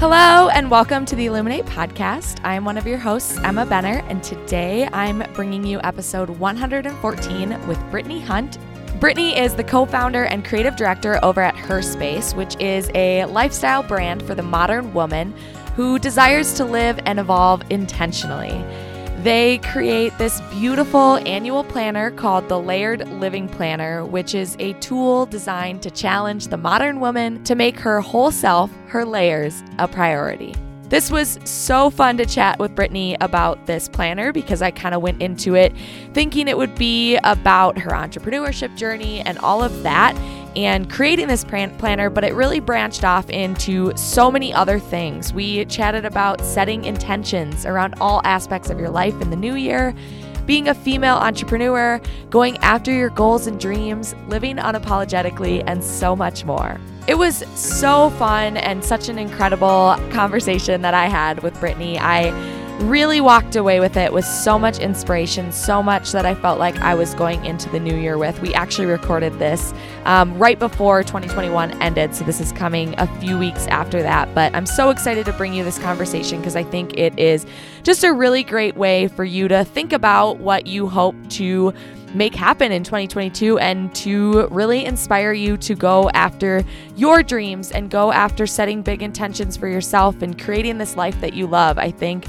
Hello, and welcome to the Illuminate podcast. I am one of your hosts, Emma Benner, and today I'm bringing you episode 114 with Brittani Hunt. Brittani is the co founder and creative director over at HerSpace, which is a lifestyle brand for the modern woman who desires to live and evolve intentionally. They create this beautiful annual planner called the Layered Living Planner, which is a tool designed to challenge the modern woman to make her whole self, her layers, a priority. This was so fun to chat with Brittani about this planner because I kind of went into it thinking it would be about her entrepreneurship journey and all of that and creating this planner, but it really branched off into so many other things. We chatted about setting intentions around all aspects of your life in the new year, being a female entrepreneur, going after your goals and dreams, living unapologetically, and so much more. It was so fun and such an incredible conversation that I had with Brittani. I really walked away with it with so much inspiration, so much that I felt like I was going into the new year with. We actually recorded this um, right before 2021 ended, so this is coming a few weeks after that. But I'm so excited to bring you this conversation because I think it is just a really great way for you to think about what you hope to make happen in 2022 and to really inspire you to go after your dreams and go after setting big intentions for yourself and creating this life that you love. I think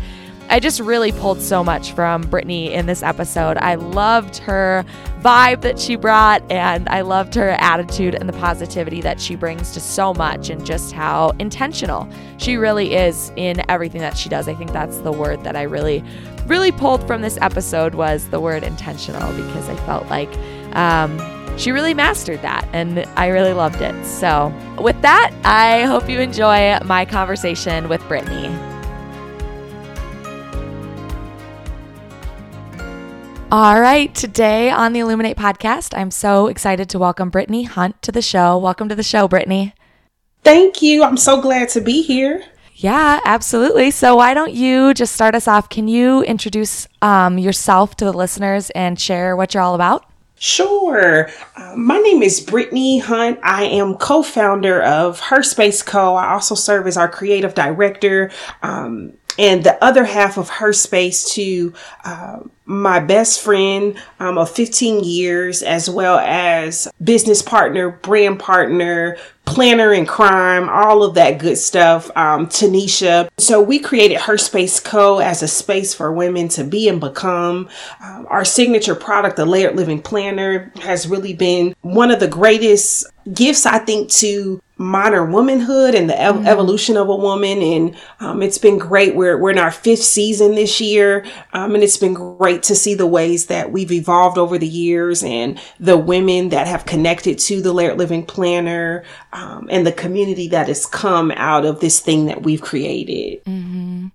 I just really pulled so much from Brittani in this episode. I loved her vibe that she brought, and I loved her attitude and the positivity that she brings to so much, and just how intentional she really is in everything that she does. I think that's the word that I really, really pulled from this episode was the word intentional because I felt like. Um, she really mastered that and I really loved it. So, with that, I hope you enjoy my conversation with Brittani. All right, today on the Illuminate podcast, I'm so excited to welcome Brittani Hunt to the show. Welcome to the show, Brittani. Thank you. I'm so glad to be here. Yeah, absolutely. So, why don't you just start us off? Can you introduce um, yourself to the listeners and share what you're all about? Sure. Uh, my name is Brittani Hunt. I am co founder of HerSpace Co. I also serve as our creative director. Um, and the other half of HerSpace to uh, my best friend um, of 15 years, as well as business partner, brand partner, planner in crime, all of that good stuff, um, Tanisha. So we created HerSpace Co. as a space for women to be and become. Um, our signature product, the Layered Living Planner, has really been one of the greatest gifts, I think, to modern womanhood and the mm-hmm. evolution of a woman. And um, it's been great. We're, we're in our fifth season this year. Um, and it's been great to see the ways that we've evolved over the years and the women that have connected to the Layered Living Planner um, and the community that has come out of this thing that we've created. Mm-hmm.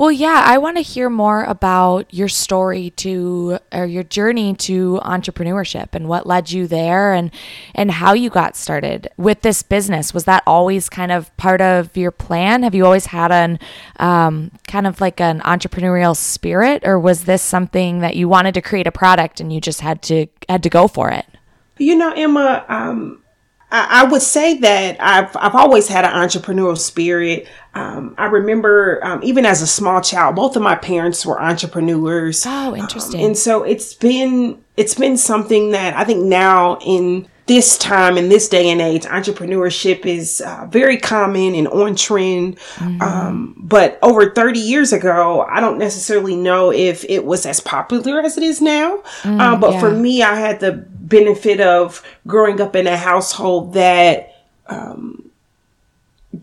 Well, yeah, I want to hear more about your story to or your journey to entrepreneurship and what led you there and and how you got started with this business. Was that always kind of part of your plan? Have you always had an um, kind of like an entrepreneurial spirit, or was this something that you wanted to create a product and you just had to had to go for it? You know, Emma, um, I, would say that I've I've always had an entrepreneurial spirit. Um, I remember um, even as a small child, both of my parents were entrepreneurs. Oh, interesting. Um, and so it's been it's been something that I think now in this time in this day and age, entrepreneurship is uh, very common and on trend. Mm-hmm. Um, but over 30 years ago, I don't necessarily know if it was as popular as it is now. Mm, uh, but yeah. for me, I had the benefit of growing up in a household that um,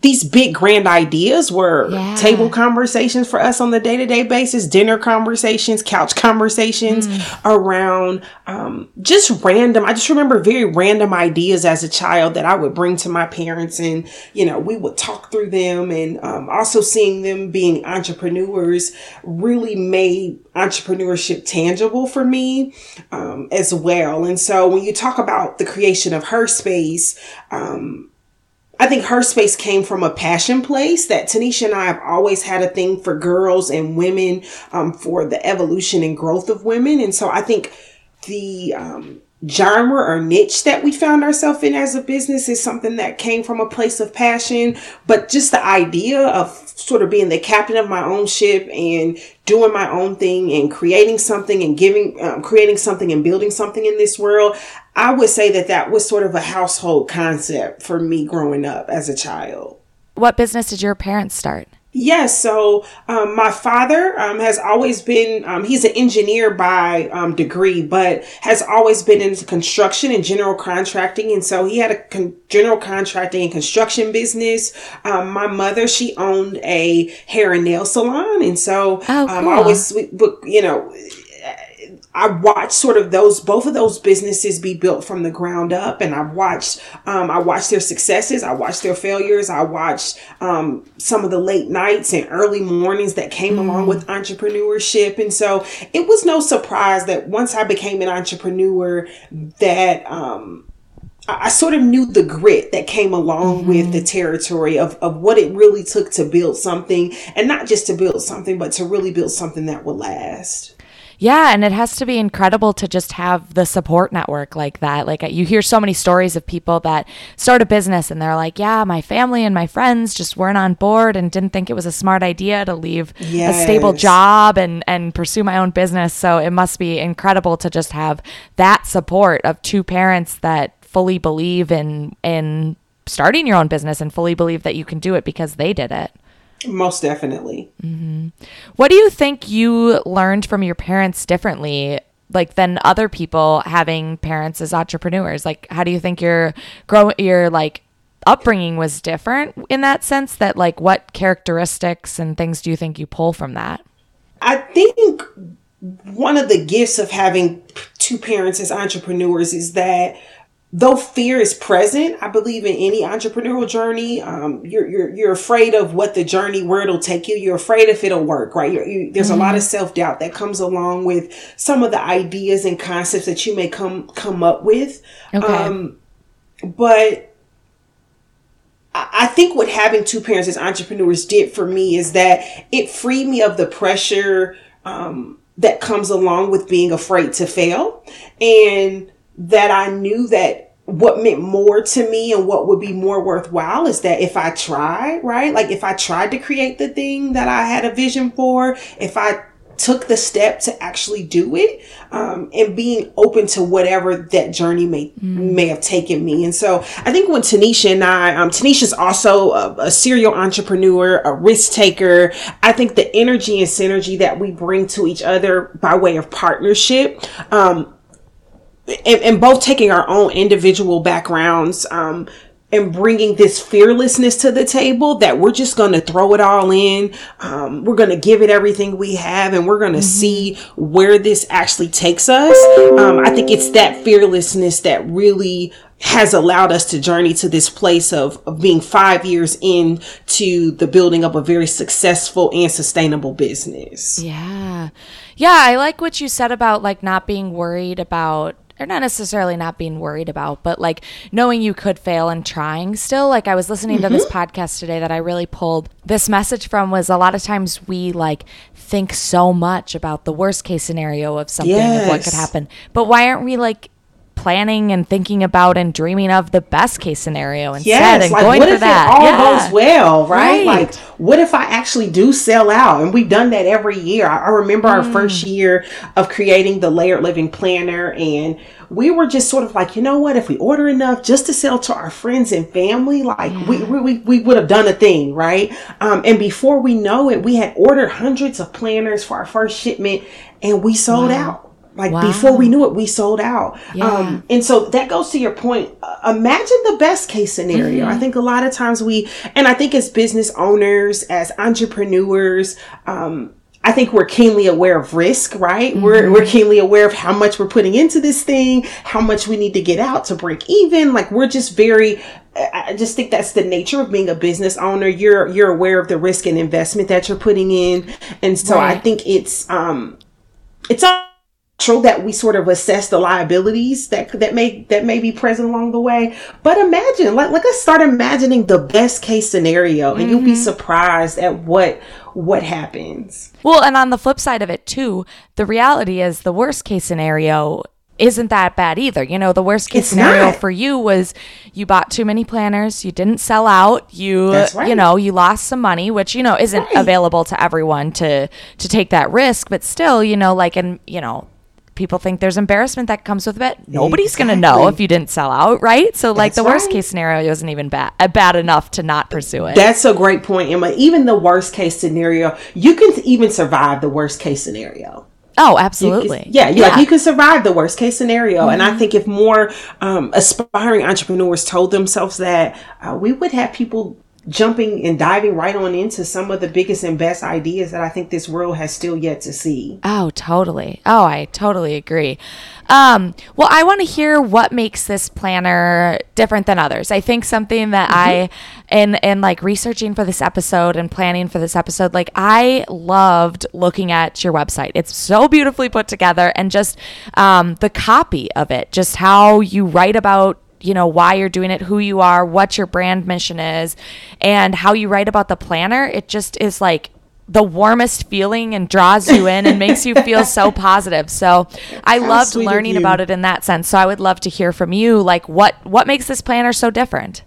these big grand ideas were Yeah. table conversations for us on the day-to-day basis dinner conversations couch conversations around um, just random i just remember very random ideas as a child that i would bring to my parents and you know we would talk through them and um, also seeing them being entrepreneurs really made entrepreneurship tangible for me um, as well and so when you talk about the creation of HerSpace um, I think HerSpace came from a passion place that Tanisha and I have always had a thing for girls and women, um, for the evolution and growth of women. And so I think the, um, genre or niche that we found ourselves in as a business is something that came from a place of passion. But just the idea of sort of being the captain of my own ship and doing my own thing and creating something and giving, um, creating something and building something in this world. I would say that that was sort of a household concept for me growing up as a child. What business did your parents start? Yes, so um, my father um, has always been, um, he's an engineer by um, degree, but has always been into construction and general contracting. And so he had a con- general contracting and construction business. Um, my mother, she owned a hair and nail salon. And so Oh, um, cool. I always, but, you know, I watched sort of those both of those businesses be built from the ground up, and I watched um, I watched their successes, I watched their failures, I watched um, some of the late nights and early mornings that came along with entrepreneurship, and so it was no surprise that once I became an entrepreneur, that um, I sort of knew the grit that came along with the territory of, of what it really took to build something, and not just to build something, but to really build something that would last. Yeah, and it has to be incredible to just have the support network like that. Like you hear so many stories of people that start a business and they're like, "Yeah, my family and my friends just weren't on board and didn't think it was a smart idea to leave a stable job and and pursue my own business." So it must be incredible to just have that support of two parents that fully believe in in starting your own business and fully believe that you can do it because they did it. Most definitely. Mm-hmm. What do you think you learned from your parents differently, like than other people having parents as entrepreneurs? Like, how do you think your grow your like upbringing was different in that sense? That like, what characteristics and things do you think you pull from that? I think one of the gifts of having two parents as entrepreneurs is that though fear is present, I believe in any entrepreneurial journey, um, you're, you're, you're afraid of what the journey, where it'll take you. You're afraid if it'll work, right? You, there's a lot of self doubt that comes along with some of the ideas and concepts that you may come, come up with. Okay. Um, but I I think what having two parents as entrepreneurs did for me is that it freed me of the pressure um, that comes along with being afraid to fail, and that I knew that what meant more to me and what would be more worthwhile is that if I tried, right? Like if I tried to create the thing that I had a vision for, if I took the step to actually do it um, and being open to whatever that journey may may have taken me. And so i think when tanisha and i um, tanisha's also a, a serial entrepreneur a risk taker. I think the energy and synergy that we bring to each other by way of partnership um, and, and both taking our own individual backgrounds um, and bringing this fearlessness to the table that we're just going to throw it all in. Um, we're going to give it everything we have and we're going to see where this actually takes us. Um, I think it's that fearlessness that really has allowed us to journey to this place of, of being five years into the building of a very successful and sustainable business. Yeah. Yeah, I like what you said about like not being worried about or not necessarily not being worried about, but like knowing you could fail and trying still. Like I was listening to this mm-hmm. podcast today that I really pulled this message from was a lot of times we like think so much about the worst case scenario of something of what could happen. But why aren't we like planning and thinking about and dreaming of the best case scenario instead Yes, and like going what for if that? it all Yeah. goes well, right? Right. Like what if I actually do sell out? And we've done that every year. I, I remember our Mm. first year of creating the layered living planner and we were just sort of like, you know what, if we order enough just to sell to our friends and family, like we, we, we, we would have done a thing, right? Um, and before we know it, we had ordered hundreds of planners for our first shipment and we sold out Like Wow. before we knew it, we sold out. Yeah. Um, and so that goes to your point. Uh, imagine the best case scenario. Mm-hmm. I think a lot of times we, and I think as business owners, as entrepreneurs, um, I think we're keenly aware of risk, right? We're, Mm-hmm. we're keenly aware of how much we're putting into this thing, how much we need to get out to break even. Like we're just very, I just think that's the nature of being a business owner. You're, you're aware of the risk and investment that you're putting in. And so I think it's, um, it's natural that we sort of assess the liabilities that that may that may be present along the way. But imagine, like, let us start imagining the best case scenario, and you'll be mm-hmm. surprised at what what happens. Well, and on the flip side of it too, the reality is the worst case scenario isn't that bad either. You know, the worst case It's scenario not. for you was you bought too many planners, you didn't sell out, you right. you know, you lost some money, which you know isn't Right. available to everyone to to take that risk, but still, you know, like and you know, people think there's embarrassment that comes with it. Nobody's going to know if you didn't sell out, right? So like That's the worst right. case scenario isn't even bad uh, bad enough to not pursue it. That's a great point, Emma. Even the worst case scenario, you can even survive the worst case scenario. oh, You- absolutely. Yeah, you like you can survive the worst case scenario, and I think if more um, aspiring entrepreneurs told themselves that, uh, we would have people jumping and diving right on into some of the biggest and best ideas that I think this world has still yet to see. Oh, totally. Oh, I totally agree. Um, well, I want to hear what makes this planner different than others. I think something that I, in in like researching for this episode and planning for this episode, like I loved looking at your website. It's so beautifully put together, and just um, the copy of it, just how you write about you know why you're doing it who you are what your brand mission is and how you write about the planner it just is like the warmest feeling and draws you in and makes you feel so positive so i loved learning about it in that sense so i would love to hear from you like what what makes this planner so different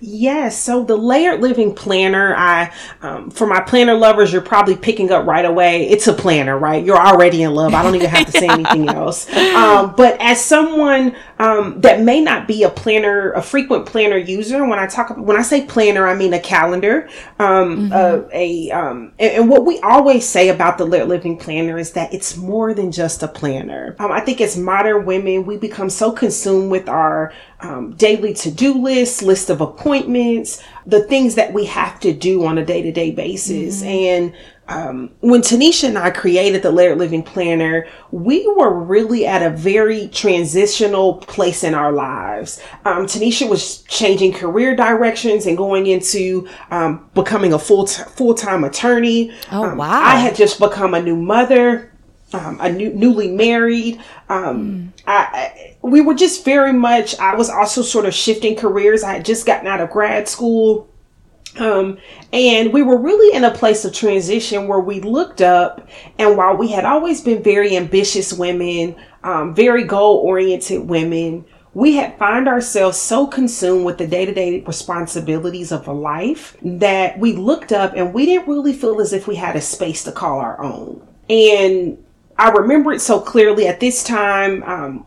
Yes, so the layered living planner, I um, for my planner lovers, you're probably picking up right away. It's a planner, right? You're already in love. I don't even have to say anything else. Um, but as someone um, that may not be a planner, a frequent planner user, when I talk when I say planner, I mean a calendar. Um, uh, a um, and, and what we always say about the layered living planner is that it's more than just a planner. Um, I think as modern women, we become so consumed with our um, daily to-do list, list of appointments, the things that we have to do on a day-to-day basis. And um, when Tanisha and I created the Layered Living Planner, we were really at a very transitional place in our lives. Um, Tanisha was changing career directions and going into um, becoming a full full-time attorney. Oh, Um, wow. I had just become a new mother um, a new, newly married. Um, I, I, we were just very much. I was also sort of shifting careers. I had just gotten out of grad school, um, and we were really in a place of transition where we looked up, and while we had always been very ambitious women, um, very goal oriented women. We had found ourselves so consumed with the day to day responsibilities of a life that we looked up and we didn't really feel as if we had a space to call our own. And I remember it so clearly at this time. Um,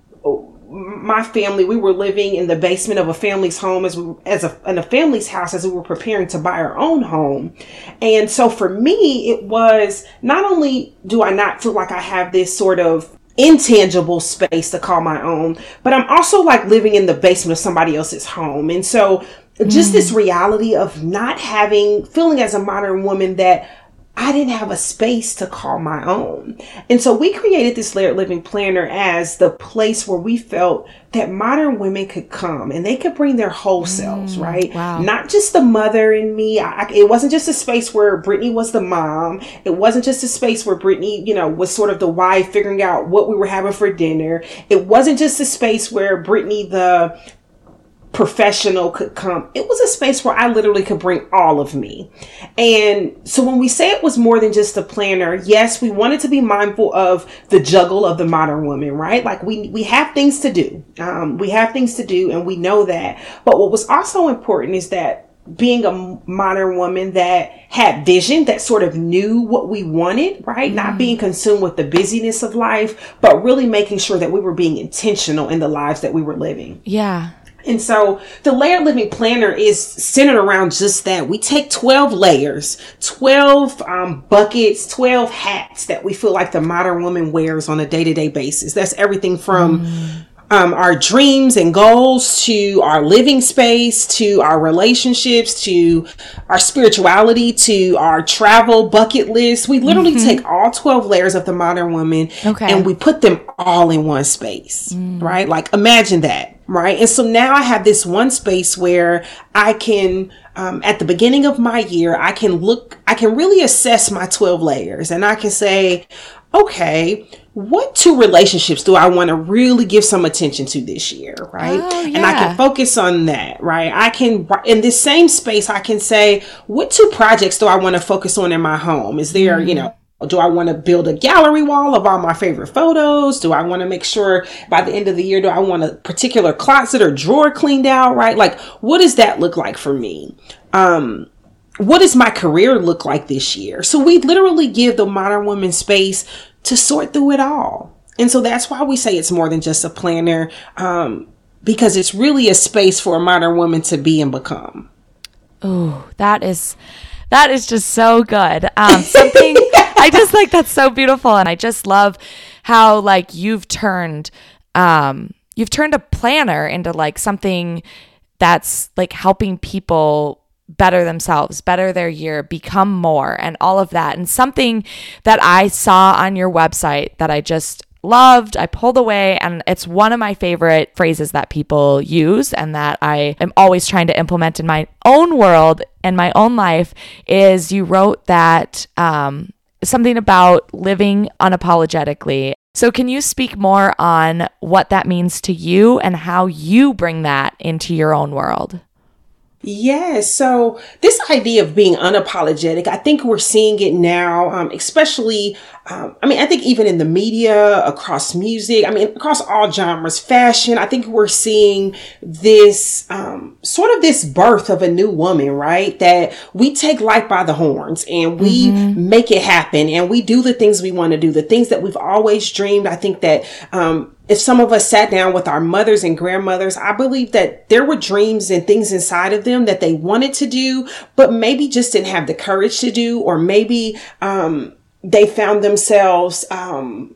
my family, we were living in the basement of a family's home as we, as a, in a family's house as we were preparing to buy our own home. And so for me, it was not only do I not feel like I have this sort of intangible space to call my own, but I'm also like living in the basement of somebody else's home. And so just this mm-hmm. reality of not having, feeling as a modern woman that I didn't have a space to call my own. And so we created this layered living planner as the place where we felt that modern women could come and they could bring their whole selves, mm, right? wow. Not just the mother in me. I- it wasn't just a space where Brittani was the mom. It wasn't just a space where Brittani, you know, was sort of the wife figuring out what we were having for dinner. It wasn't just a space where Brittani, the professional could come. It was a space where I literally could bring all of me. And so when we say it was more than just a planner, yes, we wanted to be mindful of the juggle of the modern woman, right? Like we we have things to do. Um, we have things to do and we know that. But what was also important is that being a modern woman that had vision, that sort of knew what we wanted, right? Not being consumed with the busyness of life, but really making sure that we were being intentional in the lives that we were living. Yeah. And so the layered living planner is centered around just that. We take 12 layers, 12 um, buckets, 12 hats that we feel like the modern woman wears on a day to day basis. That's everything from mm. um, our dreams and goals to our living space to our relationships to our spirituality to our travel bucket list. We literally mm-hmm. take all 12 layers of the modern woman okay. and we put them all in one space, mm. right? Like imagine that right? And so now I have this one space where I can, um, at the beginning of my year, I can look, I can really assess my 12 layers and I can say, okay, what two relationships do I want to really give some attention to this year, right? Oh, yeah. And I can focus on that, right? I can, in this same space, I can say, what two projects do I want to focus on in my home? Is there, mm-hmm. you know, do I want to build a gallery wall of all my favorite photos? Do I want to make sure by the end of the year, do I want a particular closet or drawer cleaned out? Right? Like, what does that look like for me? Um, what does my career look like this year? So we literally give the modern woman space to sort through it all. And so that's why we say it's more than just a planner, um, because it's really a space for a modern woman to be and become. Oh, that is that is just so good. Um, something I just like that's so beautiful, and I just love how like you've turned um, you've turned a planner into like something that's like helping people better themselves, better their year, become more, and all of that. And something that I saw on your website that I just loved. I pulled away, and it's one of my favorite phrases that people use and that I am always trying to implement in my own world and my own life. Is you wrote that um, something about living unapologetically. So, can you speak more on what that means to you and how you bring that into your own world? Yeah, so this idea of being unapologetic, I think we're seeing it now, um, especially, um, I mean, I think even in the media, across music, I mean, across all genres, fashion, I think we're seeing this um, sort of this birth of a new woman, right? That we take life by the horns and we mm-hmm. make it happen and we do the things we want to do, the things that we've always dreamed. I think that um, if some of us sat down with our mothers and grandmothers, I believe that there were dreams and things inside of them that they wanted to do, but maybe just didn't have the courage to do, or maybe um, they found themselves um,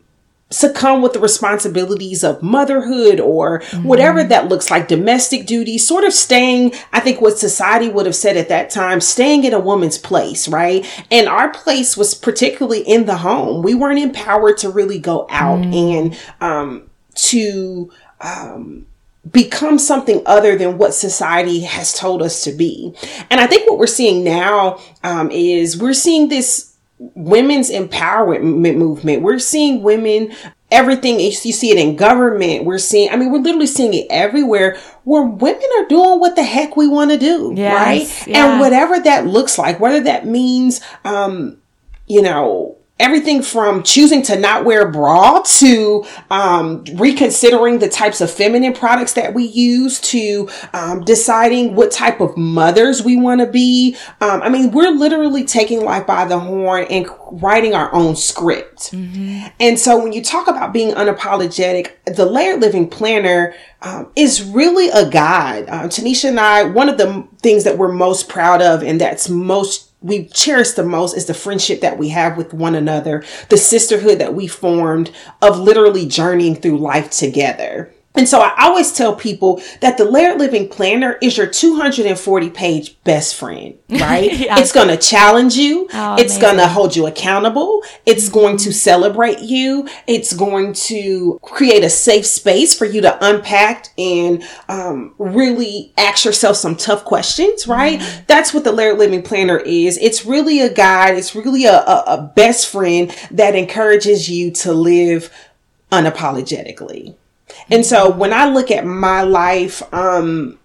succumb with the responsibilities of motherhood or mm-hmm. whatever that looks like domestic duties sort of staying i think what society would have said at that time staying in a woman's place right and our place was particularly in the home we weren't empowered to really go out mm-hmm. and um, to um, become something other than what society has told us to be. And I think what we're seeing now um, is we're seeing this women's empowerment movement. We're seeing women everything you see it in government we're seeing i mean we're literally seeing it everywhere where women are doing what the heck we want to do yes, right yeah. and whatever that looks like whether that means um you know everything from choosing to not wear a bra to um, reconsidering the types of feminine products that we use to um, deciding what type of mothers we want to be. Um, I mean, we're literally taking life by the horn and writing our own script. Mm-hmm. And so when you talk about being unapologetic, the layered living planner um, is really a guide. Uh, Tanisha and I, one of the things that we're most proud of and that's most we cherish the most is the friendship that we have with one another, the sisterhood that we formed of literally journeying through life together. And so I always tell people that the Layered Living Planner is your 240 page best friend, right? yeah. It's going to challenge you. Oh, it's going to hold you accountable. It's mm-hmm. going to celebrate you. It's going to create a safe space for you to unpack and um, really ask yourself some tough questions, right? Mm-hmm. That's what the Layered Living Planner is. It's really a guide. It's really a, a, a best friend that encourages you to live unapologetically. And so when I look at my life, um,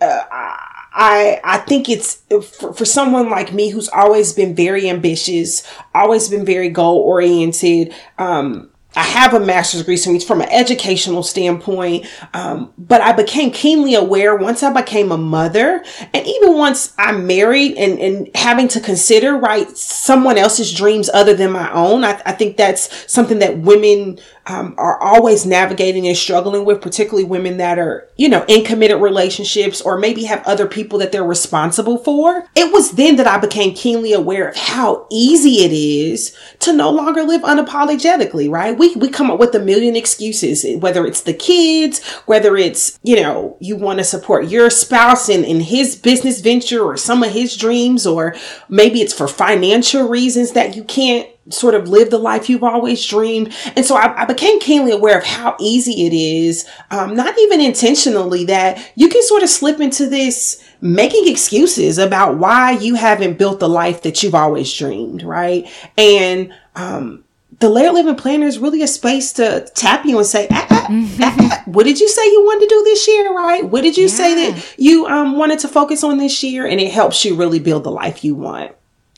uh, I I think it's for, for someone like me who's always been very ambitious, always been very goal oriented. Um, I have a master's degree, so from an educational standpoint. Um, but I became keenly aware once I became a mother, and even once I'm married and, and having to consider, right, someone else's dreams other than my own. I, I think that's something that women um, are always navigating and struggling with, particularly women that are, you know, in committed relationships or maybe have other people that they're responsible for. It was then that I became keenly aware of how easy it is to no longer live unapologetically, right? We, we come up with a million excuses, whether it's the kids, whether it's, you know, you want to support your spouse in, in his business venture or some of his dreams, or maybe it's for financial reasons that you can't sort of live the life you've always dreamed. And so I, I became keenly aware of how easy it is, um, not even intentionally, that you can sort of slip into this making excuses about why you haven't built the life that you've always dreamed, right? And, um, the layered living planner is really a space to tap you and say, ah, ah, ah, ah what did you say you wanted to do this year, right? What did you yeah. say that you um, wanted to focus on this year? And it helps you really build the life you want.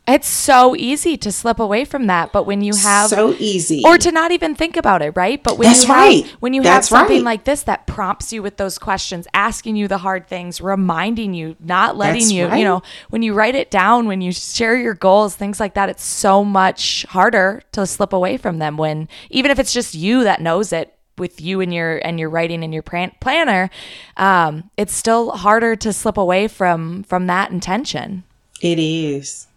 It's so easy to slip away from that, but when you have so easy, or to not even think about it, right? But when That's you have, right. when you That's have something right. like this that prompts you with those questions, asking you the hard things, reminding you, not letting That's you, right. you know, when you write it down, when you share your goals, things like that, it's so much harder to slip away from them. When even if it's just you that knows it, with you and your and your writing and your plan- planner, um, it's still harder to slip away from from that intention. It is.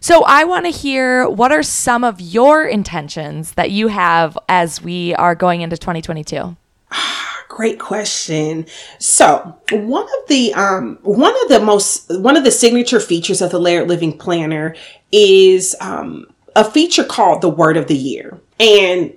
So I want to hear what are some of your intentions that you have as we are going into 2022? Great question. So one of the um one of the most one of the signature features of the Layered Living Planner is um a feature called the Word of the Year. And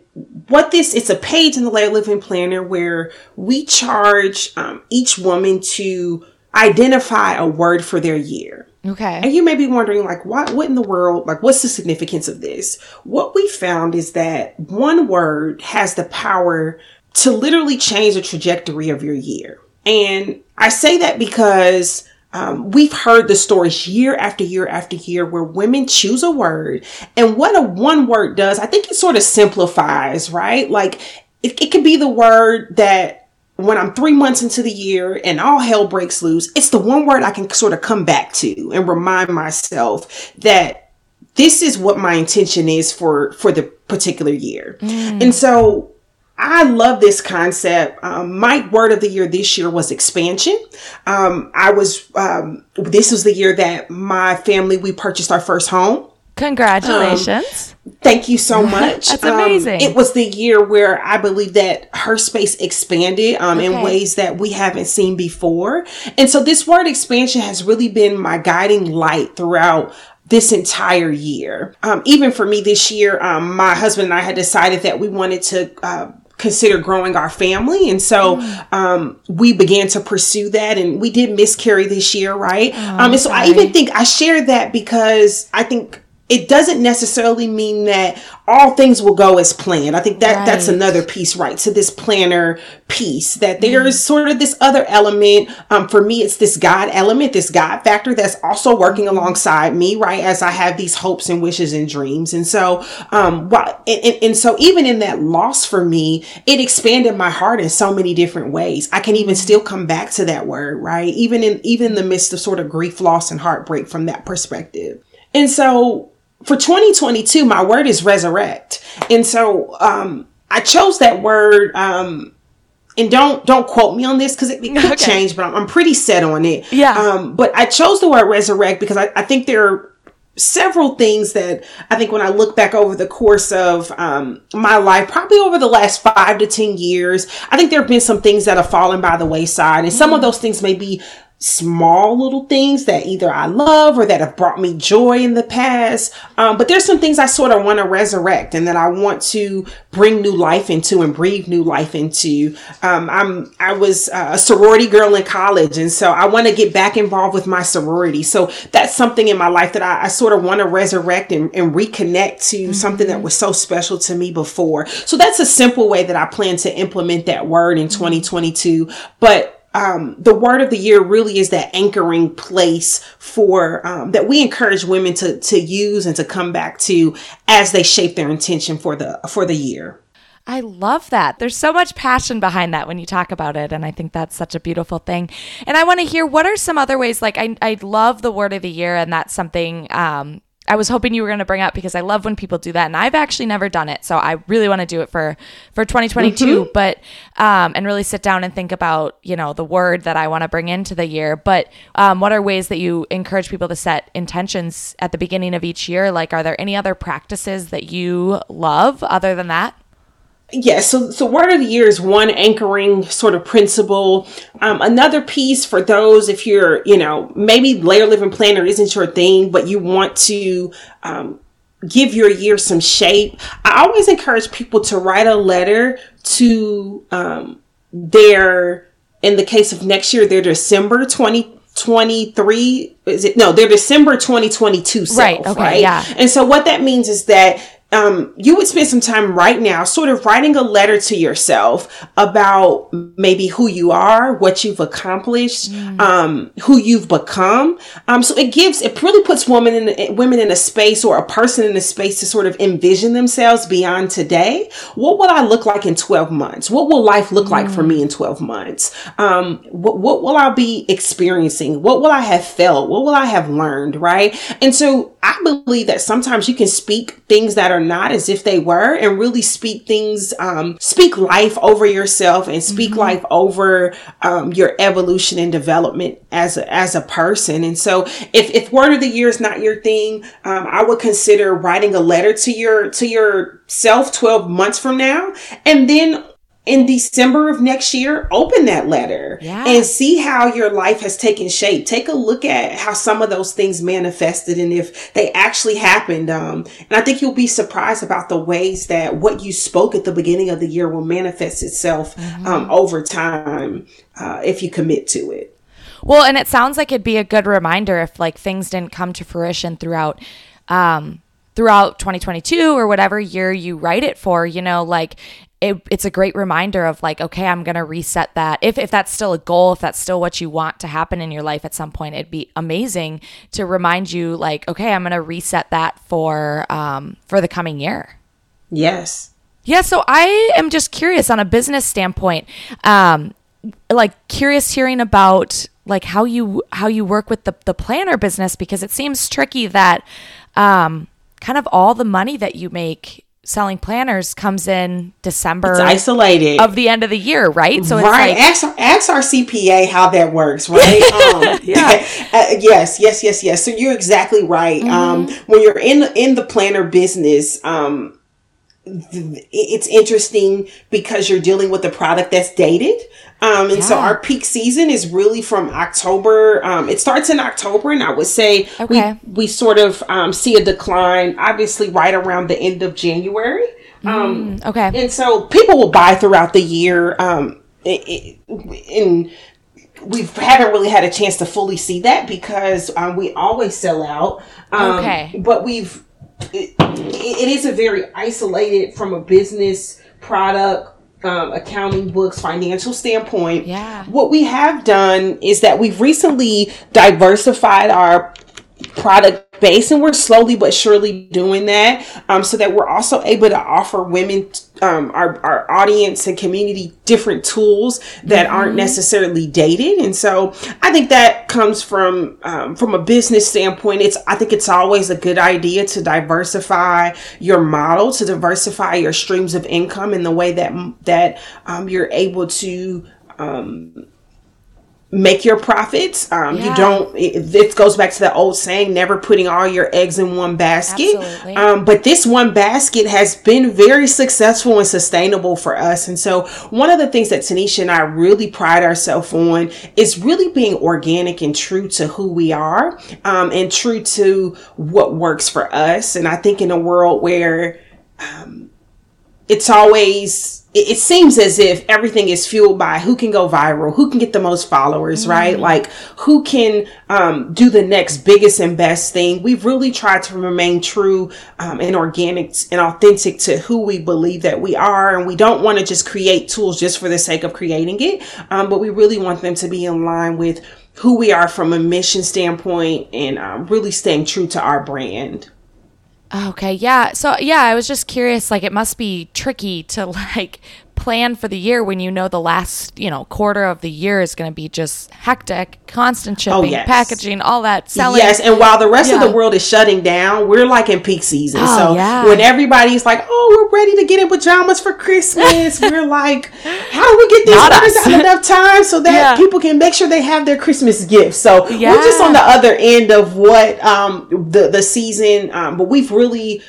what this it's a page in the Layered Living Planner where we charge um, each woman to identify a word for their year. Okay. And you may be wondering, like, what, what in the world, like, what's the significance of this? What we found is that one word has the power to literally change the trajectory of your year. And I say that because um, we've heard the stories year after year after year where women choose a word. And what a one word does, I think it sort of simplifies, right? Like, it, it could be the word that when I'm three months into the year and all hell breaks loose, it's the one word I can sort of come back to and remind myself that this is what my intention is for for the particular year. And so I love this concept. Um, my word of the year this year was expansion. Um, I was um, this was the year that my family we purchased our first home. Congratulations. Thank you so much. That's Um, amazing. it was the year where I believe that HerSpace expanded um, in ways that we haven't seen before. And so this word expansion has really been my guiding light throughout this entire year. Um, even for me this year, um, my husband and I had decided that we wanted to uh, consider growing our family. And so um, we began to pursue that and we did miscarry this year, right? um, and so I even think I share that because I think it doesn't necessarily mean that all things will go as planned. I think that that's another piece, right? To this planner piece, that there is sort of this other element. Um, for me, it's this God element, this God factor that's also working alongside me, right? As I have these hopes and wishes and dreams. And so, um, while, and, and, and so even in that loss for me, it expanded my heart in so many different ways. I can even still come back to that word, right? Even in, even in the midst of sort of grief, loss, and heartbreak from that perspective. And so for 2022, my word is resurrect. And so um, I chose that word. Um, and don't don't quote me on this because it, it could Okay. change, but I'm, I'm pretty set on it. Yeah. Um, but I chose the word resurrect because I, I think there are several things that I think when I look back over the course of um, my life, probably over the last five to 10 years, I think there have been some things that have fallen by the wayside. And some of those things may be small little things that either I love or that have brought me joy in the past. Um, but there's some things I sort of want to resurrect and that I want to bring new life into and breathe new life into. Um, I'm I was a sorority girl in college, and so I want to get back involved with my sorority. So that's something in my life that I, I sort of want to resurrect and, and reconnect to something that was so special to me before. So that's a simple way that I plan to implement that word in 2022. But um, the word of the year really is that anchoring place for um, that we encourage women to to use and to come back to as they shape their intention for the for the year. I love that. There's so much passion behind that when you talk about it. And I think that's such a beautiful thing. And I want to hear what are some other ways, like I, I love the word of the year, and that's something um, I was hoping you were going to bring up because I love when people do that, and I've actually never done it, so I really want to do it for for 2022. Mm-hmm. But um, and really sit down and think about you know the word that I want to bring into the year. But um, what are ways that you encourage people to set intentions at the beginning of each year? Like, are there any other practices that you love other than that? Yeah, so so word of the year is one anchoring sort of principle. Um, another piece for those if you're you know maybe layer living planner isn't your thing, but you want to um, give your year some shape. I always encourage people to write a letter to um, their in the case of next year their December twenty 23 is it no their december 2022 self right okay right? yeah and so what that means is that um, you would spend some time right now sort of writing a letter to yourself about maybe who you are, what you've accomplished, mm. um, who you've become. Um, so it gives, it really puts women in, women in a space or a person in a space to sort of envision themselves beyond today. What will I look like in 12 months? What will life look mm. like for me in 12 months? Um, what, what will I be experiencing? What will I have felt? What will I have learned? Right. And so I believe that sometimes you can speak things that are not as if they were and really speak things, um, speak life over yourself and speak mm-hmm. life over um, your evolution and development as a, as a person. And so if, if word of the year is not your thing, um, I would consider writing a letter to your, to yourself 12 months from now and then in December of next year, open that letter yeah. and see how your life has taken shape. Take a look at how some of those things manifested and if they actually happened. Um, and I think you'll be surprised about the ways that what you spoke at the beginning of the year will manifest itself mm-hmm. um, over time uh, if you commit to it. Well, and it sounds like it'd be a good reminder if like things didn't come to fruition throughout um, throughout 2022 or whatever year you write it for, you know, like it, it's a great reminder of like, okay, I'm going to reset that. If, if that's still a goal, if that's still what you want to happen in your life at some point, it'd be amazing to remind you like, okay, I'm going to reset that for, um, for the coming year. Yes. Yeah. So I am just curious on a business standpoint, um, like curious hearing about like how you, how you work with the, the planner business, because it seems tricky that, um, kind of all the money that you make selling planners comes in December it's isolated of the end of the year, right? So right. Like, ask, ask our CPA how that works, right? um, yeah. Uh, yes, yes, yes, yes. So you're exactly right. Mm-hmm. Um, when you're in in the planner business, um, it's interesting because you're dealing with a product that's dated. Um, and yeah. so our peak season is really from October. Um, it starts in October, and I would say okay. we, we sort of um, see a decline, obviously, right around the end of January. Um, mm, okay. And so people will buy throughout the year. Um, it, it, we haven't really had a chance to fully see that because um, we always sell out. okay. But we've, it, it is a very isolated from a business product um, accounting books, financial standpoint. Yeah. What we have done is that we've recently diversified our product base and we're slowly but surely doing that um, so that we're also able to offer women um, our, our audience and community different tools that mm-hmm. aren't necessarily dated and so i think that comes from um, from a business standpoint it's i think it's always a good idea to diversify your model to diversify your streams of income in the way that that um, you're able to um, make your profits. Um, yeah. You don't. It, it, goes back to the old saying, never putting all your eggs in one basket. Um, but this one basket has been very successful and sustainable for us. And so, one of the things that Tanisha and I really pride ourselves on is really being organic and true to who we are, um, and true to what works for us. And I think in a world where um, it's always it, seems as if everything is fueled by who can go viral, who can get the most followers, mm right? Like who can um, do the next biggest and best thing. We've really tried to remain true um, and organic and authentic to who we believe that we are. And we don't want to just create tools just for the sake of creating it. Um, but we really want them to be in line with who we are from a mission standpoint and um, really staying true to our brand. Okay, yeah. So yeah, I was just curious. Like, it must be tricky to like plan for the year when you know the last you know quarter of the year is going to be just hectic, constant shipping, oh, yes. packaging, all that selling. Yes, and while the rest yeah. of the world is shutting down, we're like in peak season. Oh, so yeah. when everybody's like, "Oh, we're ready to get in pajamas for Christmas," we're like, "How do we get these orders out enough time so that yeah. people can make sure they have their Christmas gifts?" So we're just on the other end of what um, the the season, um, but we've really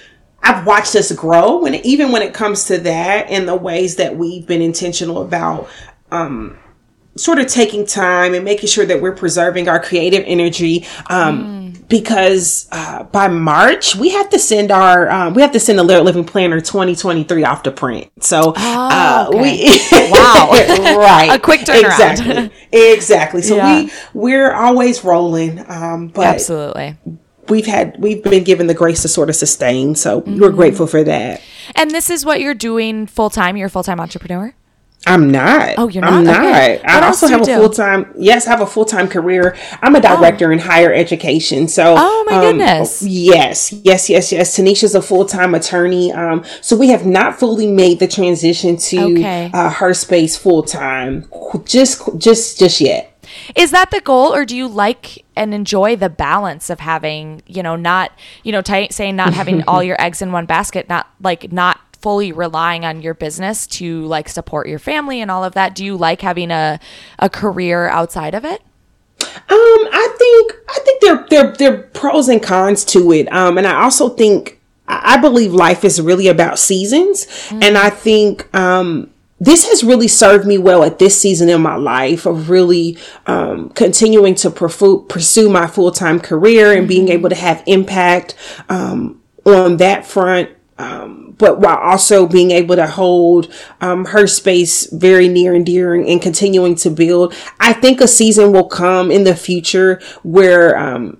I've watched us grow when even when it comes to that and the ways that we've been intentional about um, sort of taking time and making sure that we're preserving our creative energy um, mm. because uh, by march we have to send our um, we have to send the living planner 2023 off to print. So oh, uh, okay. we wow. Right. A quick turnaround. Exactly. Exactly. So yeah. we we're always rolling um, but absolutely we've had we've been given the grace to sort of sustain so mm-hmm. we're grateful for that and this is what you're doing full-time you're a full-time entrepreneur I'm not. Oh, you're not. I'm not. Okay. I also have a full time. Yes, I have a full time career. I'm a director oh. in higher education. So, oh my um, goodness. Yes, yes, yes, yes. Tanisha's a full time attorney. Um, so we have not fully made the transition to okay. uh, HerSpace full time. Just, just, just yet. Is that the goal, or do you like and enjoy the balance of having, you know, not, you know, t- saying not having all your eggs in one basket, not like not fully relying on your business to like support your family and all of that? Do you like having a a career outside of it? Um, I think I think there there there are pros and cons to it. Um, and I also think I believe life is really about seasons, mm. and I think um this has really served me well at this season in my life of really um, continuing to pursue, pursue my full time career and being able to have impact um, on that front. Um, but while also being able to hold um, HerSpace very near and dear and, and, continuing to build, I think a season will come in the future where um,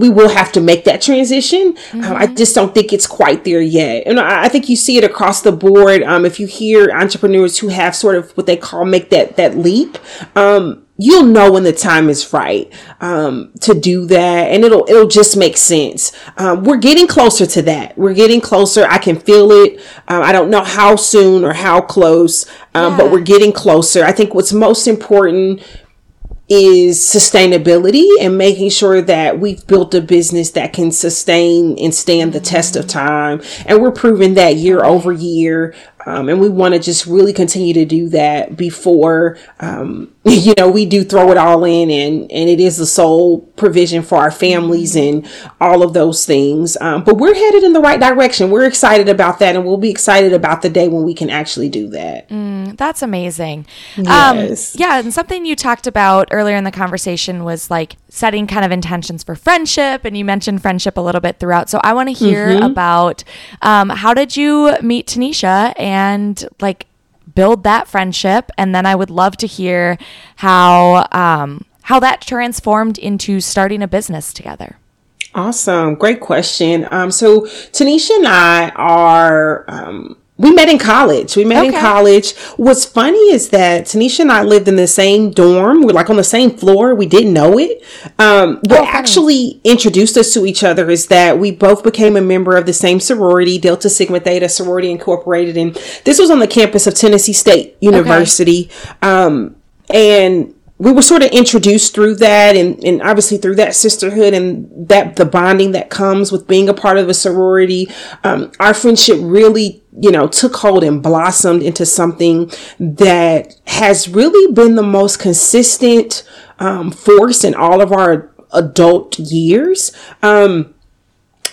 we will have to make that transition. Mm-hmm. Um, I just don't think it's quite there yet. And I, I think you see it across the board. Um, if you hear entrepreneurs who have sort of what they call make that, that leap, um, you'll know when the time is right um, to do that and it'll it'll just make sense um, we're getting closer to that we're getting closer i can feel it um, i don't know how soon or how close um, yeah. but we're getting closer i think what's most important is sustainability and making sure that we've built a business that can sustain and stand the test of time. And we're proving that year over year. Um, and we want to just really continue to do that before, um, you know, we do throw it all in and, and it is the sole provision for our families and all of those things. Um, but we're headed in the right direction. We're excited about that and we'll be excited about the day when we can actually do that. Mm, that's amazing. Um, yes. yeah. And something you talked about earlier in the conversation was like setting kind of intentions for friendship. And you mentioned friendship a little bit throughout. So I want to hear mm-hmm. about um, how did you meet Tanisha and like build that friendship. And then i would love to hear how um, how that transformed into starting a business together. Awesome. Great question. Um, so tanisha and i are um, we met in college. We met okay. in college. What's funny is that Tanisha and I lived in the same dorm. We're like on the same floor. We didn't know it. Um, what oh, actually introduced us to each other is that we both became a member of the same sorority, Delta Sigma Theta Sorority Incorporated. And this was on the campus of Tennessee State University. Okay. Um, and we were sort of introduced through that and, and obviously through that sisterhood and that the bonding that comes with being a part of a sorority um, our friendship really you know took hold and blossomed into something that has really been the most consistent um, force in all of our adult years um,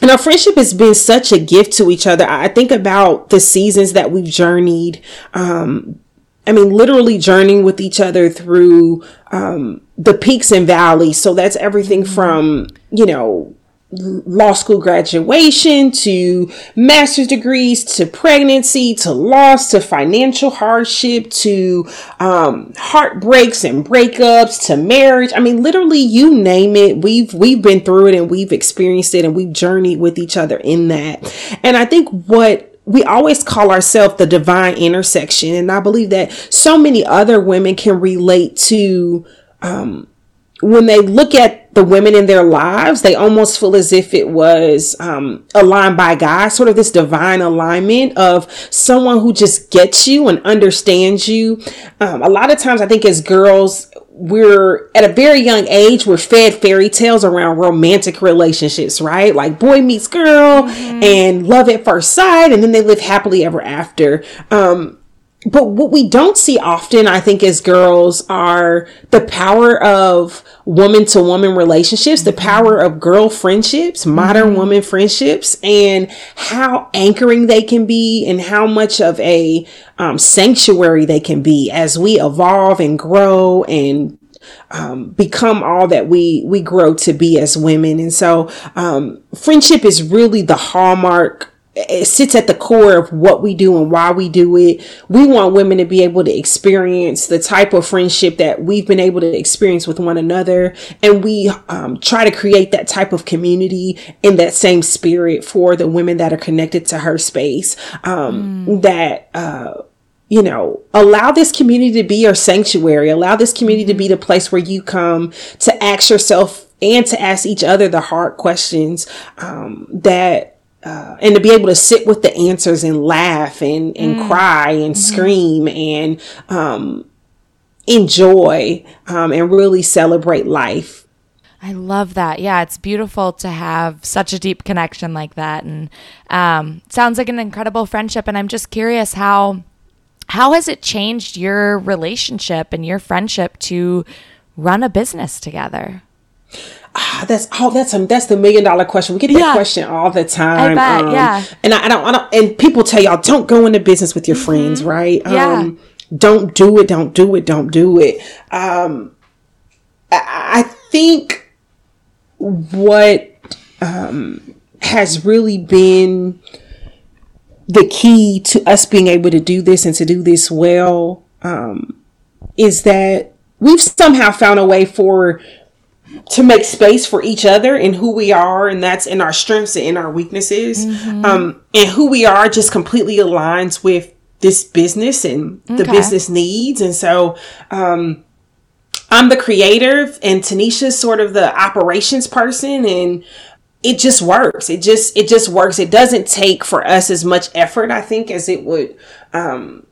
and our friendship has been such a gift to each other. I think about the seasons that we've journeyed, um, I mean, literally journeying with each other through um, the peaks and valleys. So that's everything mm-hmm. from, you know, law school graduation to master's degrees to pregnancy to loss to financial hardship to um, heartbreaks and breakups to marriage. I mean literally you name it. We've we've been through it and we've experienced it and we've journeyed with each other in that. And i think what we always call ourselves the divine intersection. And I believe that so many other women can relate to, um, when they look at the women in their lives, they almost feel as if it was um, aligned by God, sort of this divine alignment of someone who just gets you and understands you. Um, a lot of times, I think as girls, we're at a very young age we're fed fairy tales around romantic relationships right like boy meets girl mm-hmm. and love at first sight and then they live happily ever after um, but what we don't see often, I think, as girls are the power of woman to woman relationships, the power of girl friendships, modern mm-hmm. woman friendships, and how anchoring they can be and how much of a um, sanctuary they can be as we evolve and grow and um, become all that we we grow to be as women. And so, um, friendship is really the hallmark it sits at the core of what we do and why we do it. We want women to be able to experience the type of friendship that we've been able to experience with one another. And we um, try to create that type of community in that same spirit for the women that are connected to HerSpace. Um, mm. That, uh, you know, allow this community to be your sanctuary. Allow this community to be the place where you come to ask yourself and to ask each other the hard questions um, that uh, and to be able to sit with the answers and laugh and, and mm. cry and mm-hmm. scream and um, enjoy um, and really celebrate life. I love that. Yeah, it's beautiful to have such a deep connection like that, and um, sounds like an incredible friendship. And I'm just curious how how has it changed your relationship and your friendship to run a business together? Ah, that's oh, that's a, that's the million dollar question. We get that yeah. question all the time. I bet, um, yeah. And I, I, don't, I don't, and people tell y'all don't go into business with your mm-hmm. friends, right? Yeah. Um, don't do it. Don't do it. Don't do it. Um, I, I think what um, has really been the key to us being able to do this and to do this well um, is that we've somehow found a way for to make space for each other and who we are and that's in our strengths and in our weaknesses. Mm-hmm. um, and who we are just completely aligns with this business and okay. the business needs. And so um, i'm the creative and tanisha's sort of the operations person and it just works. It just it just works. It doesn't take for us as much effort i think as it would um,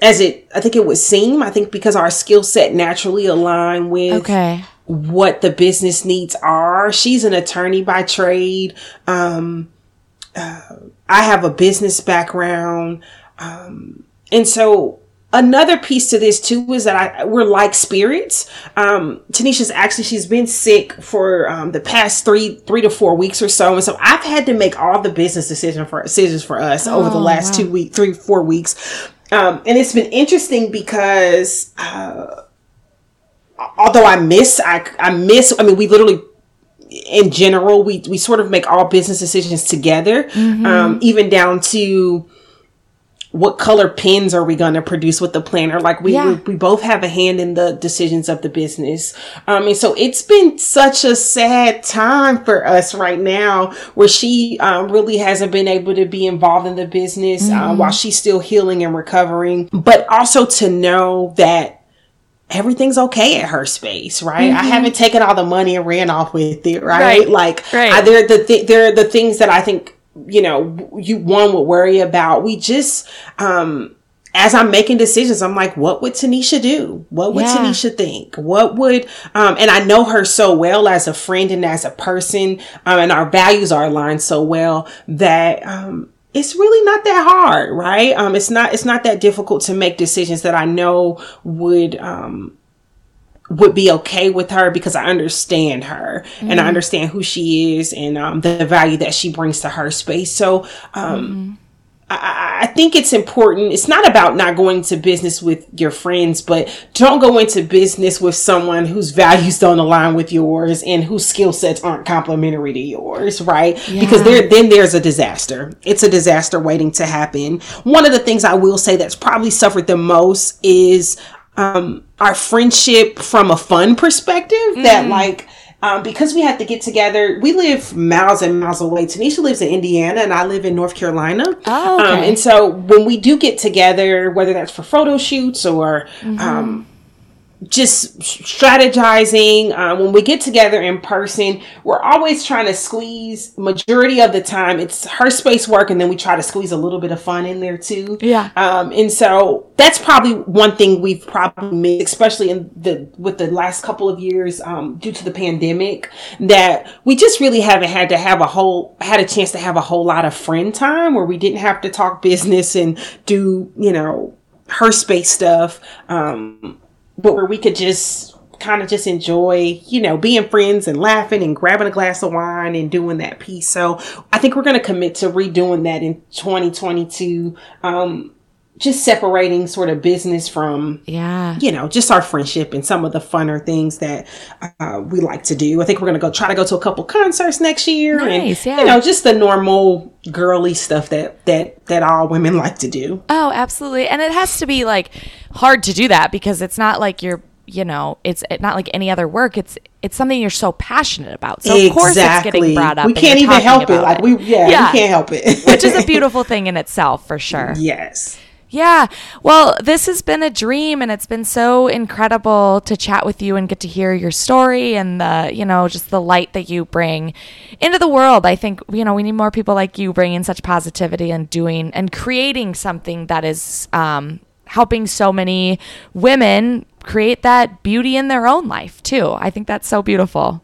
as it i think it would seem i think because our skill set naturally align with okay what the business needs are. She's an attorney by trade. Um, uh, I have a business background. Um, and so another piece to this too is that I we're like spirits. Um, Tanisha's actually she's been sick for um, the past three three to four weeks or so, and so I've had to make all the business decision for decisions for us oh, over the oh, last wow. two week three four weeks, um, and it's been interesting because. Uh, although I miss, I, I miss, I mean, we literally, in general, we, we sort of make all business decisions together, mm-hmm. um, even down to what color pins are we going to produce with the planner like we, yeah. we, we both have a hand in the decisions of the business um and so it's been such a sad time for us right now where she um, really hasn't been able to be involved in the business uh, mm-hmm. uh, while she's still healing and recovering but also to know that everything's okay at HerSpace, right? Mm-hmm. I haven't taken all the money and ran off with it, right? right. Like, right. I, they're the th- they're the things that I think you know you one would worry about. We just um as I'm making decisions, I'm like, what would Tanisha do? What would yeah. Tanisha think? What would, um, and I know her so well as a friend and as a person, um, and our values are aligned so well that, um, it's really not that hard, right? Um, it's not, it's not that difficult to make decisions that I know would, um, would be okay with her because I understand her mm-hmm. and I mm-hmm. understand who she is and um, the value that she brings to HerSpace. So, um, mm-hmm. I, I, think it's important. It's not about not going to business with your friends, but don't go into business with someone whose values don't align with yours and whose skill sets aren't complementary to yours, right? Yeah. Because there, then there's a disaster. It's a disaster waiting to happen. One of the things I will say that's probably suffered the most is um, our friendship from a fun perspective. Mm. That like um, because we had to get together. We live miles and miles away. Tanisha lives in Indiana and I live in North Carolina. Oh, okay. um, and so when we do get together, whether that's for photo shoots or, mm-hmm. um, just strategizing um, when we get together in person we're always trying to squeeze majority of the time it's HerSpace work and then we try to squeeze a little bit of fun in there too Yeah. um, and so that's probably one thing we've probably missed especially in the with the last couple of years um, due to the pandemic that we just really haven't had to have a whole had a chance to have a whole lot of friend time where we didn't have to talk business and do you know HerSpace stuff um, but where we could just kind of just enjoy, you know, being friends and laughing and grabbing a glass of wine and doing that piece. So I think we're going to commit to redoing that in 2022. Um, just separating sort of business from, Yeah. you know, just our friendship and some of the funner things that uh, we like to do. I think we're going to go try to go to a couple concerts next year Nice, and, yeah. you know, just the normal girly stuff that, that, that all women like to do. Oh, absolutely. And it has to be like hard to do that because it's not like you're, you know, it's not like any other work. It's it's something you're so passionate about. So of course it's getting brought up. We can't even help it. Like we, yeah, we can't help it. Which is a beautiful thing in itself for sure. yes. Yeah. Well, this has been a dream and it's been so incredible to chat with you and get to hear your story and the, you know, just the light that you bring into the world. I think, you know, we need more people like you bringing such positivity and doing and creating something that is um, helping so many women create that beauty in their own life too. I think that's so beautiful.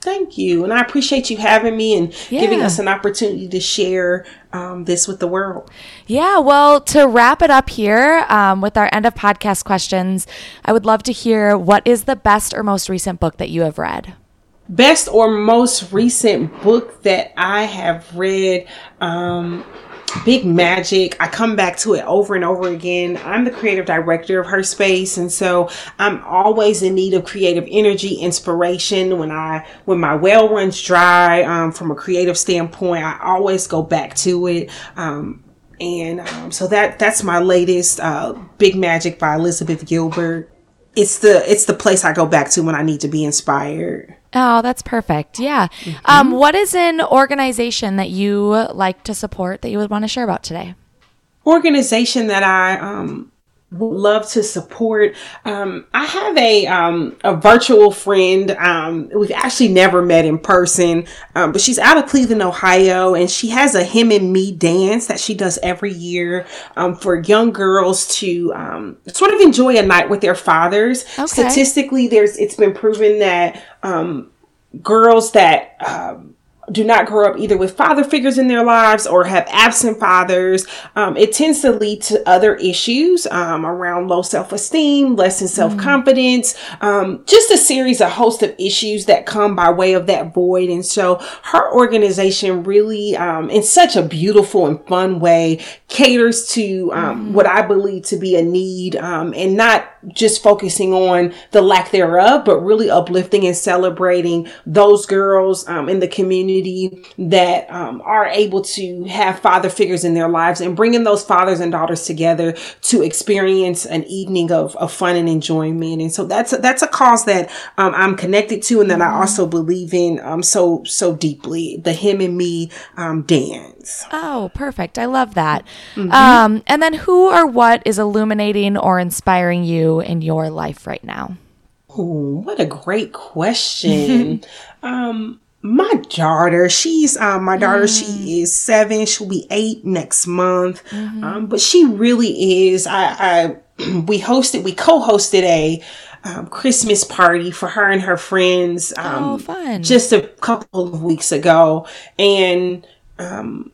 Thank you. And I appreciate you having me and giving us an opportunity to share um, this with the world. Yeah, well, to wrap it up here um, with our end of podcast questions, I would love to hear what is the best or most recent book that you have read? Best or most recent book that I have read. Um, Big Magic. I come back to it over and over again. I'm the creative director of HerSpace, and so I'm always in need of creative energy, inspiration. When I when my well runs dry, um, from a creative standpoint, I always go back to it. Um, and um, so that that's my latest uh, Big Magic by Elizabeth Gilbert. It's the it's the place I go back to when I need to be inspired. Oh, that's perfect. Yeah. Mm-hmm. Um, what is an organization that you like to support that you would want to share about today? organization that I um would love to support. Um, I have a um, a virtual friend. Um, we've actually never met in person, um, but she's out of Cleveland, Ohio, and she has a him and me dance that she does every year um, for young girls to um, sort of enjoy a night with their fathers. Okay. Statistically, there's it's been proven that um, girls that um, do not grow up either with father figures in their lives or have absent fathers, um, it tends to lead to other issues um, around low self esteem, less in self confidence, um, just a series, a host of issues that come by way of that void. And so her organization really, um, in such a beautiful and fun way, caters to um, what I believe to be a need um, and not just focusing on the lack thereof, but really uplifting and celebrating those girls um, in the community that um, are able to have father figures in their lives and bringing those fathers and daughters together to experience an evening of, of fun and enjoyment. And so that's a, that's a cause that um, I'm connected to and that I also believe in um, so so deeply. The him and me um, dance. Oh, perfect. I love that. Um, and then who or what is illuminating or inspiring you in your life right now? Ooh, what a great question. um, my daughter, she's um my daughter, she is seven, she'll be eight next month. Um, but she really is. I, I we hosted, we co-hosted a um, Christmas party for her and her friends. Um, Oh, fun. Just a couple of weeks ago, and um,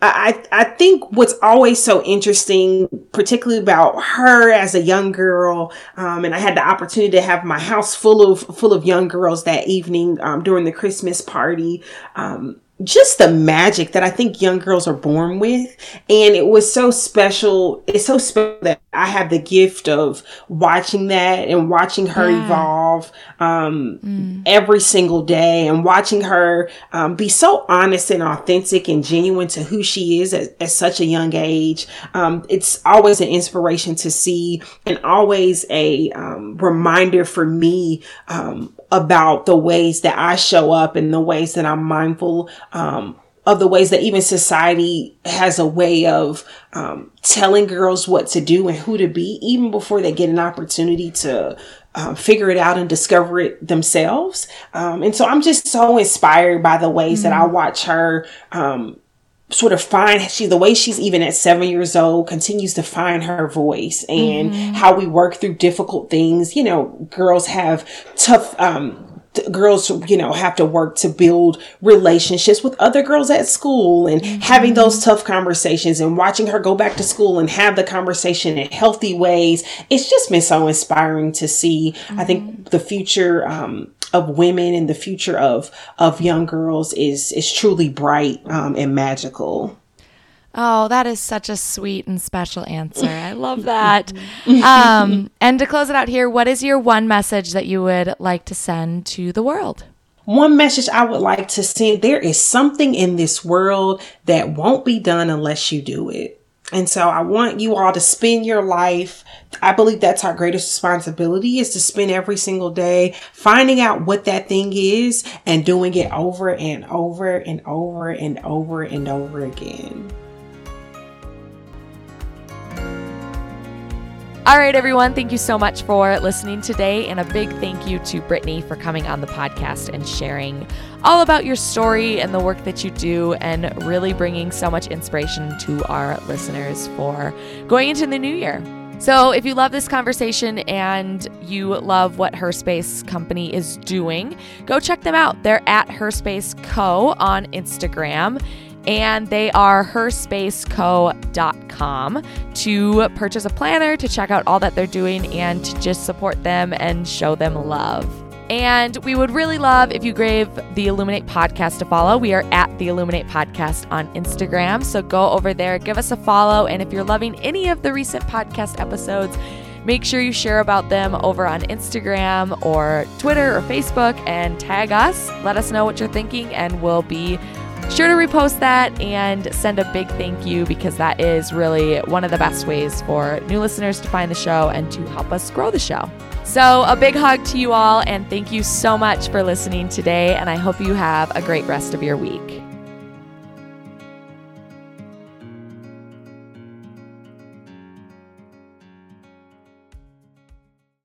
I, I think what's always so interesting, particularly about her as a young girl, um, and I had the opportunity to have my house full of full of young girls that evening um, during the Christmas party. Um, just the magic that I think young girls are born with, and it was so special. It's so special that I have the gift of watching that and watching her Yeah. evolve um, every single day, and watching her um, be so honest and authentic and genuine to who she is at, at such a young age. Um, it's always an inspiration to see, and always a um, reminder for me um, about the ways that I show up and the ways that I'm mindful um, of the ways that even society has a way of um, telling girls what to do and who to be, even before they get an opportunity to um, figure it out and discover it themselves. Um, and so I'm just so inspired by the ways mm-hmm. that I mm-hmm. watch her um, sort of find she the way she's even at seven years old continues to find her voice and mm-hmm. how we work through difficult things you know girls have tough um girls you know have to work to build relationships with other girls at school and mm-hmm. having those tough conversations and watching her go back to school and have the conversation in healthy ways it's just been so inspiring to see mm-hmm. i think mm-hmm. the future um, of women and the future of of young girls is is truly bright um, and magical Oh, that is such a sweet and special answer. I love that. Um, and to close it out here, what is your one message that you would like to send to the world? One message I would like to send there is something in this world that won't be done unless you do it. And so I want you all to spend your life. I believe that's our greatest responsibility is to spend every single day finding out what that thing is and doing it over and over and over and over and over again. All right, everyone. Thank you so much for listening today. And a big thank you to Brittani for coming on the podcast and sharing all about your story and the work that you do and really bringing so much inspiration to our listeners for going into the new year. So, if you love this conversation and you love what HerSpace Company is doing, go check them out. They're at HerSpace Co on Instagram and they are herspaceco.com to purchase a planner, to check out all that they're doing, and to just support them and show them love. And we would really love if you gave the Illuminate podcast a follow. We are at the Illuminate podcast on Instagram. So go over there, give us a follow. And if you're loving any of the recent podcast episodes, make sure you share about them over on Instagram or Twitter or Facebook and tag us. Let us know what you're thinking, and we'll be sure to repost that and send a big thank you because that is really one of the best ways for new listeners to find the show and to help us grow the show. So, a big hug to you all, and thank you so much for listening today. And I hope you have a great rest of your week.